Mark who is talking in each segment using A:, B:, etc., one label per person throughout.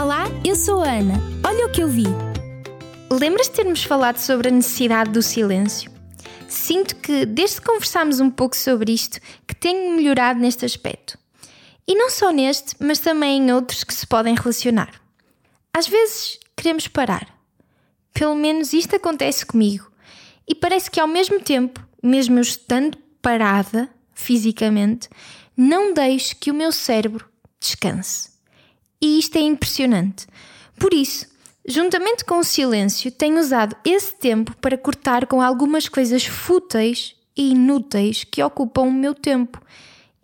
A: Olá, eu sou a Ana. Olha o que eu vi.
B: Lembras de termos falado sobre a necessidade do silêncio? Sinto que, desde que conversámos um pouco sobre isto, que tenho melhorado neste aspecto. E não só neste, mas também em outros que se podem relacionar. Às vezes queremos parar. Pelo menos isto acontece comigo. E parece que ao mesmo tempo, mesmo eu estando parada fisicamente, não deixo que o meu cérebro descanse. E isto é impressionante. Por isso, juntamente com o silêncio, tenho usado esse tempo para cortar com algumas coisas fúteis e inúteis que ocupam o meu tempo.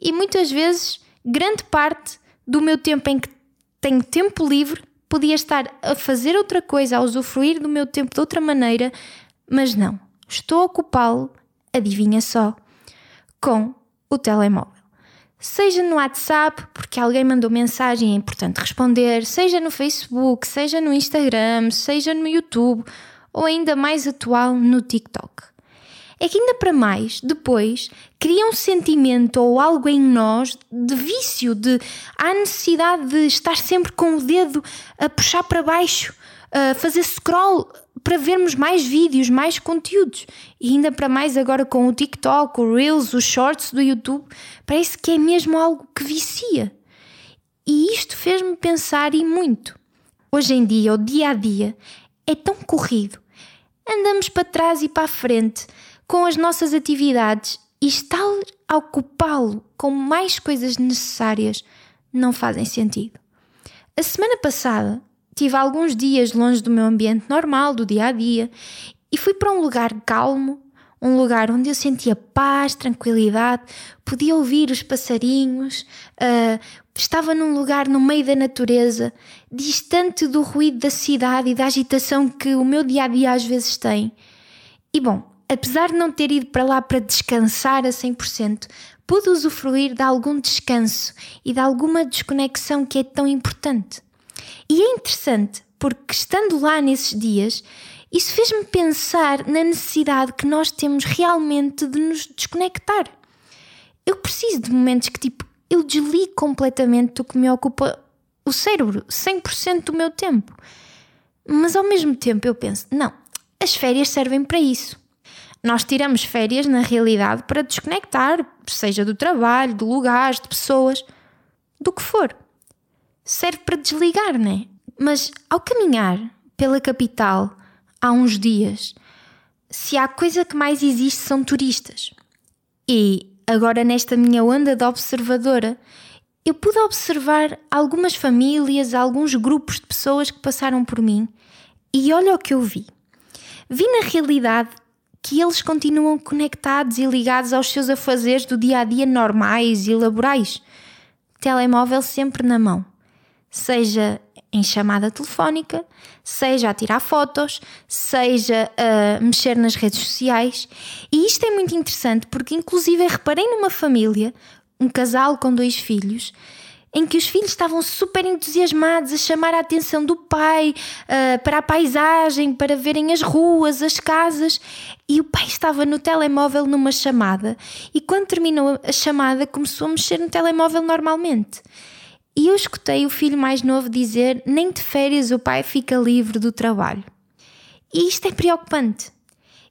B: E muitas vezes, grande parte do meu tempo em que tenho tempo livre podia estar a fazer outra coisa, a usufruir do meu tempo de outra maneira, mas não. Estou a ocupá-lo, adivinha só, com o telemóvel. Seja no WhatsApp, porque alguém mandou mensagem e é importante responder, seja no Facebook, seja no Instagram, seja no YouTube ou ainda mais atual no TikTok. É que ainda para mais, depois, cria um sentimento ou algo em nós de vício, de há necessidade de estar sempre com o dedo a puxar para baixo, a fazer scroll para vermos mais vídeos, mais conteúdos. E ainda para mais agora com o TikTok, o Reels, os Shorts do YouTube, parece que é mesmo algo que vicia. E isto fez-me pensar e muito. Hoje em dia, o dia a dia, é tão corrido. Andamos para trás e para a frente com as nossas atividades e estar a ocupá-lo com mais coisas necessárias não fazem sentido. A semana passada Tive alguns dias longe do meu ambiente normal, do dia a dia, e fui para um lugar calmo, um lugar onde eu sentia paz, tranquilidade, podia ouvir os passarinhos, uh, estava num lugar no meio da natureza, distante do ruído da cidade e da agitação que o meu dia a dia às vezes tem. E bom, apesar de não ter ido para lá para descansar a 100%, pude usufruir de algum descanso e de alguma desconexão que é tão importante. E é interessante porque, estando lá nesses dias, isso fez-me pensar na necessidade que nós temos realmente de nos desconectar. Eu preciso de momentos que, tipo, eu desligo completamente do que me ocupa o cérebro, 100% do meu tempo. Mas ao mesmo tempo eu penso, não, as férias servem para isso. Nós tiramos férias, na realidade, para desconectar, seja do trabalho, de lugares, de pessoas, do que for serve para desligar, né? Mas ao caminhar pela capital há uns dias, se há coisa que mais existe são turistas. E agora, nesta minha onda de observadora, eu pude observar algumas famílias, alguns grupos de pessoas que passaram por mim e olha o que eu vi. Vi na realidade que eles continuam conectados e ligados aos seus afazeres do dia a dia normais e laborais. Telemóvel sempre na mão seja em chamada telefónica, seja a tirar fotos, seja a mexer nas redes sociais. E isto é muito interessante porque, inclusive, reparei numa família, um casal com dois filhos, em que os filhos estavam super entusiasmados a chamar a atenção do pai uh, para a paisagem, para verem as ruas, as casas, e o pai estava no telemóvel numa chamada, e quando terminou a chamada começou a mexer no telemóvel normalmente. E eu escutei o filho mais novo dizer: Nem de férias o pai fica livre do trabalho. E isto é preocupante.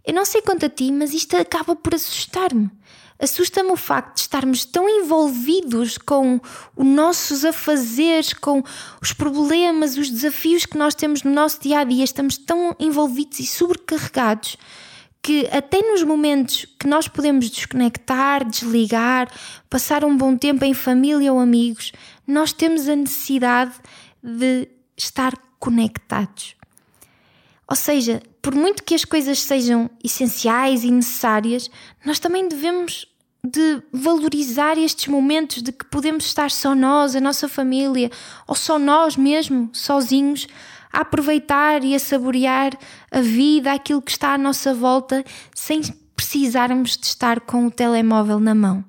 B: Eu não sei quanto a ti, mas isto acaba por assustar-me. Assusta-me o facto de estarmos tão envolvidos com os nossos afazeres, com os problemas, os desafios que nós temos no nosso dia a dia, estamos tão envolvidos e sobrecarregados que até nos momentos que nós podemos desconectar, desligar, passar um bom tempo em família ou amigos, nós temos a necessidade de estar conectados. Ou seja, por muito que as coisas sejam essenciais e necessárias, nós também devemos de valorizar estes momentos de que podemos estar só nós, a nossa família, ou só nós mesmo, sozinhos, a aproveitar e a saborear a vida, aquilo que está à nossa volta, sem precisarmos de estar com o telemóvel na mão.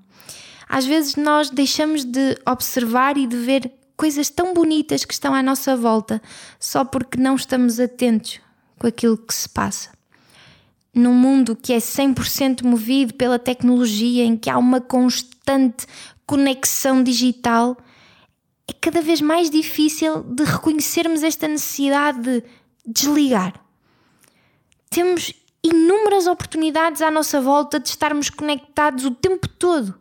B: Às vezes nós deixamos de observar e de ver coisas tão bonitas que estão à nossa volta só porque não estamos atentos com aquilo que se passa. Num mundo que é 100% movido pela tecnologia, em que há uma constante conexão digital, é cada vez mais difícil de reconhecermos esta necessidade de desligar. Temos inúmeras oportunidades à nossa volta de estarmos conectados o tempo todo.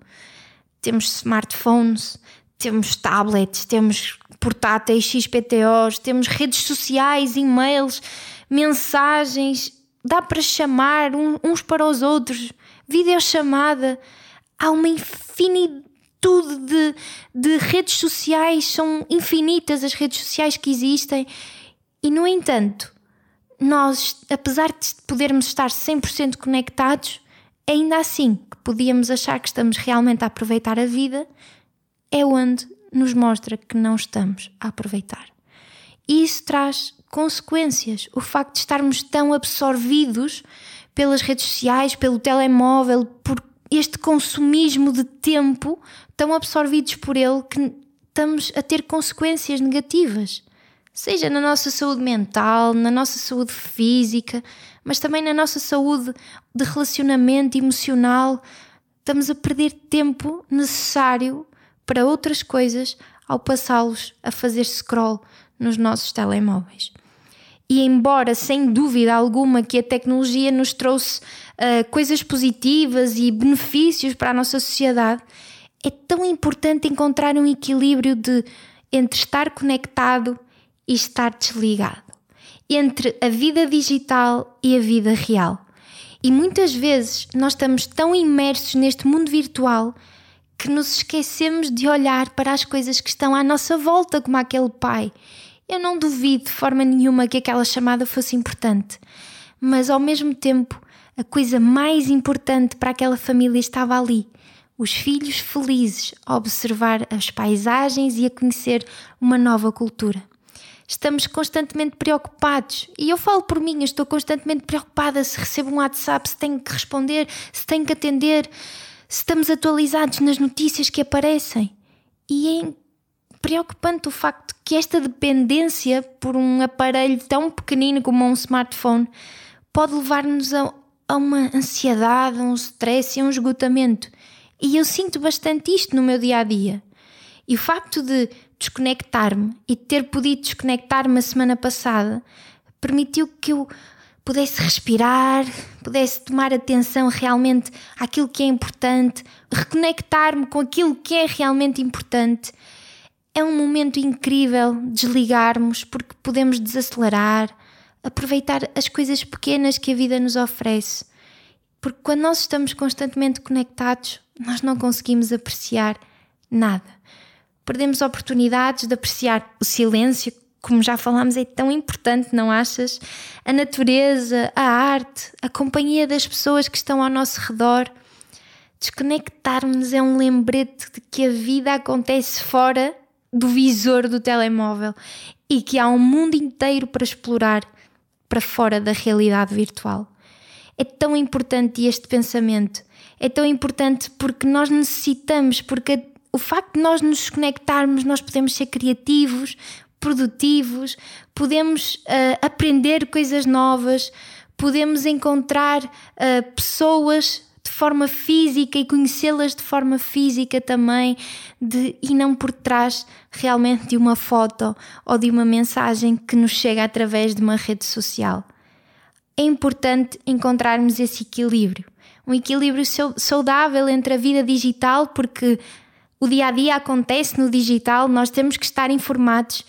B: Temos smartphones, temos tablets, temos portáteis XPTOs, temos redes sociais, e-mails, mensagens, dá para chamar uns para os outros, videochamada. Há uma infinidade de, de redes sociais, são infinitas as redes sociais que existem, e no entanto, nós, apesar de podermos estar 100% conectados, ainda assim que podíamos achar que estamos realmente a aproveitar a vida, é onde nos mostra que não estamos a aproveitar. E isso traz consequências. O facto de estarmos tão absorvidos pelas redes sociais, pelo telemóvel, por este consumismo de tempo, tão absorvidos por ele que estamos a ter consequências negativas. Seja na nossa saúde mental, na nossa saúde física, mas também na nossa saúde de relacionamento emocional. Estamos a perder tempo necessário para outras coisas ao passá-los a fazer scroll nos nossos telemóveis. E embora, sem dúvida alguma, que a tecnologia nos trouxe uh, coisas positivas e benefícios para a nossa sociedade, é tão importante encontrar um equilíbrio de entre estar conectado e estar desligado, entre a vida digital e a vida real. E muitas vezes nós estamos tão imersos neste mundo virtual que nos esquecemos de olhar para as coisas que estão à nossa volta, como aquele pai. Eu não duvido de forma nenhuma que aquela chamada fosse importante, mas ao mesmo tempo a coisa mais importante para aquela família estava ali. Os filhos felizes a observar as paisagens e a conhecer uma nova cultura. Estamos constantemente preocupados e eu falo por mim, eu estou constantemente preocupada se recebo um WhatsApp, se tenho que responder, se tenho que atender se estamos atualizados nas notícias que aparecem. E é preocupante o facto que esta dependência por um aparelho tão pequenino como um smartphone pode levar-nos a, a uma ansiedade, a um stress e a um esgotamento. E eu sinto bastante isto no meu dia a dia. E o facto de desconectar-me e ter podido desconectar-me a semana passada permitiu que eu pudesse respirar, pudesse tomar atenção realmente àquilo que é importante, reconectar-me com aquilo que é realmente importante. É um momento incrível desligarmos porque podemos desacelerar, aproveitar as coisas pequenas que a vida nos oferece. Porque quando nós estamos constantemente conectados, nós não conseguimos apreciar nada. Perdemos oportunidades de apreciar o silêncio como já falámos, é tão importante, não achas? A natureza, a arte, a companhia das pessoas que estão ao nosso redor. Desconectar-nos é um lembrete de que a vida acontece fora do visor do telemóvel e que há um mundo inteiro para explorar para fora da realidade virtual. É tão importante este pensamento. É tão importante porque nós necessitamos, porque o facto de nós nos desconectarmos, nós podemos ser criativos, produtivos, podemos uh, aprender coisas novas, podemos encontrar uh, pessoas de forma física e conhecê-las de forma física também, de, e não por trás realmente de uma foto ou de uma mensagem que nos chega através de uma rede social. É importante encontrarmos esse equilíbrio, um equilíbrio saudável entre a vida digital, porque o dia a dia acontece no digital, nós temos que estar informados,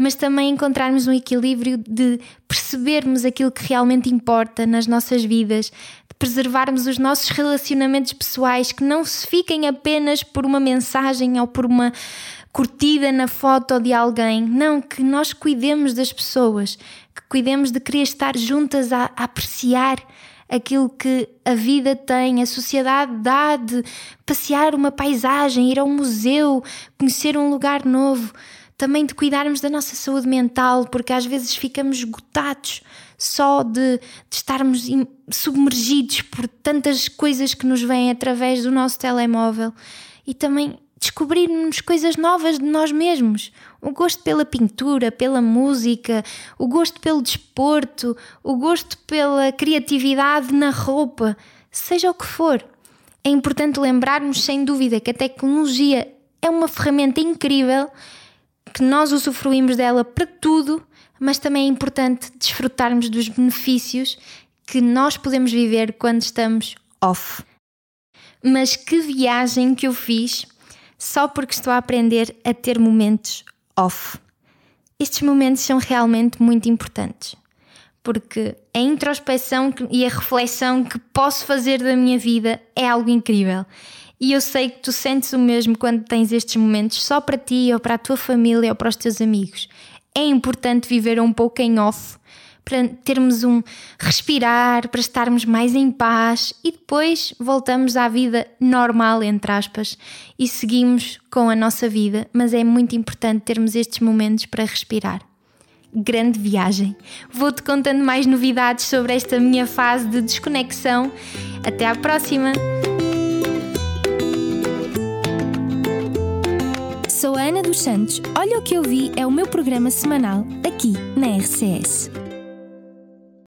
B: mas também encontrarmos um equilíbrio de percebermos aquilo que realmente importa nas nossas vidas, de preservarmos os nossos relacionamentos pessoais, que não se fiquem apenas por uma mensagem ou por uma curtida na foto de alguém. Não, que nós cuidemos das pessoas, que cuidemos de querer estar juntas a, a apreciar aquilo que a vida tem, a sociedade dá de passear uma paisagem, ir a um museu, conhecer um lugar novo. Também de cuidarmos da nossa saúde mental, porque às vezes ficamos esgotados só de, de estarmos submergidos por tantas coisas que nos vêm através do nosso telemóvel. E também descobrirmos coisas novas de nós mesmos. O gosto pela pintura, pela música, o gosto pelo desporto, o gosto pela criatividade na roupa, seja o que for. É importante lembrarmos, sem dúvida, que a tecnologia é uma ferramenta incrível que nós usufruímos dela para tudo, mas também é importante desfrutarmos dos benefícios que nós podemos viver quando estamos off. Mas que viagem que eu fiz só porque estou a aprender a ter momentos off. Estes momentos são realmente muito importantes, porque a introspeção e a reflexão que posso fazer da minha vida é algo incrível. E eu sei que tu sentes o mesmo quando tens estes momentos só para ti, ou para a tua família, ou para os teus amigos. É importante viver um pouco em off para termos um respirar, para estarmos mais em paz e depois voltamos à vida normal, entre aspas, e seguimos com a nossa vida. Mas é muito importante termos estes momentos para respirar. Grande viagem! Vou-te contando mais novidades sobre esta minha fase de desconexão. Até à próxima!
A: Ana dos Santos. Olha o que eu vi é o meu programa semanal aqui na RCS.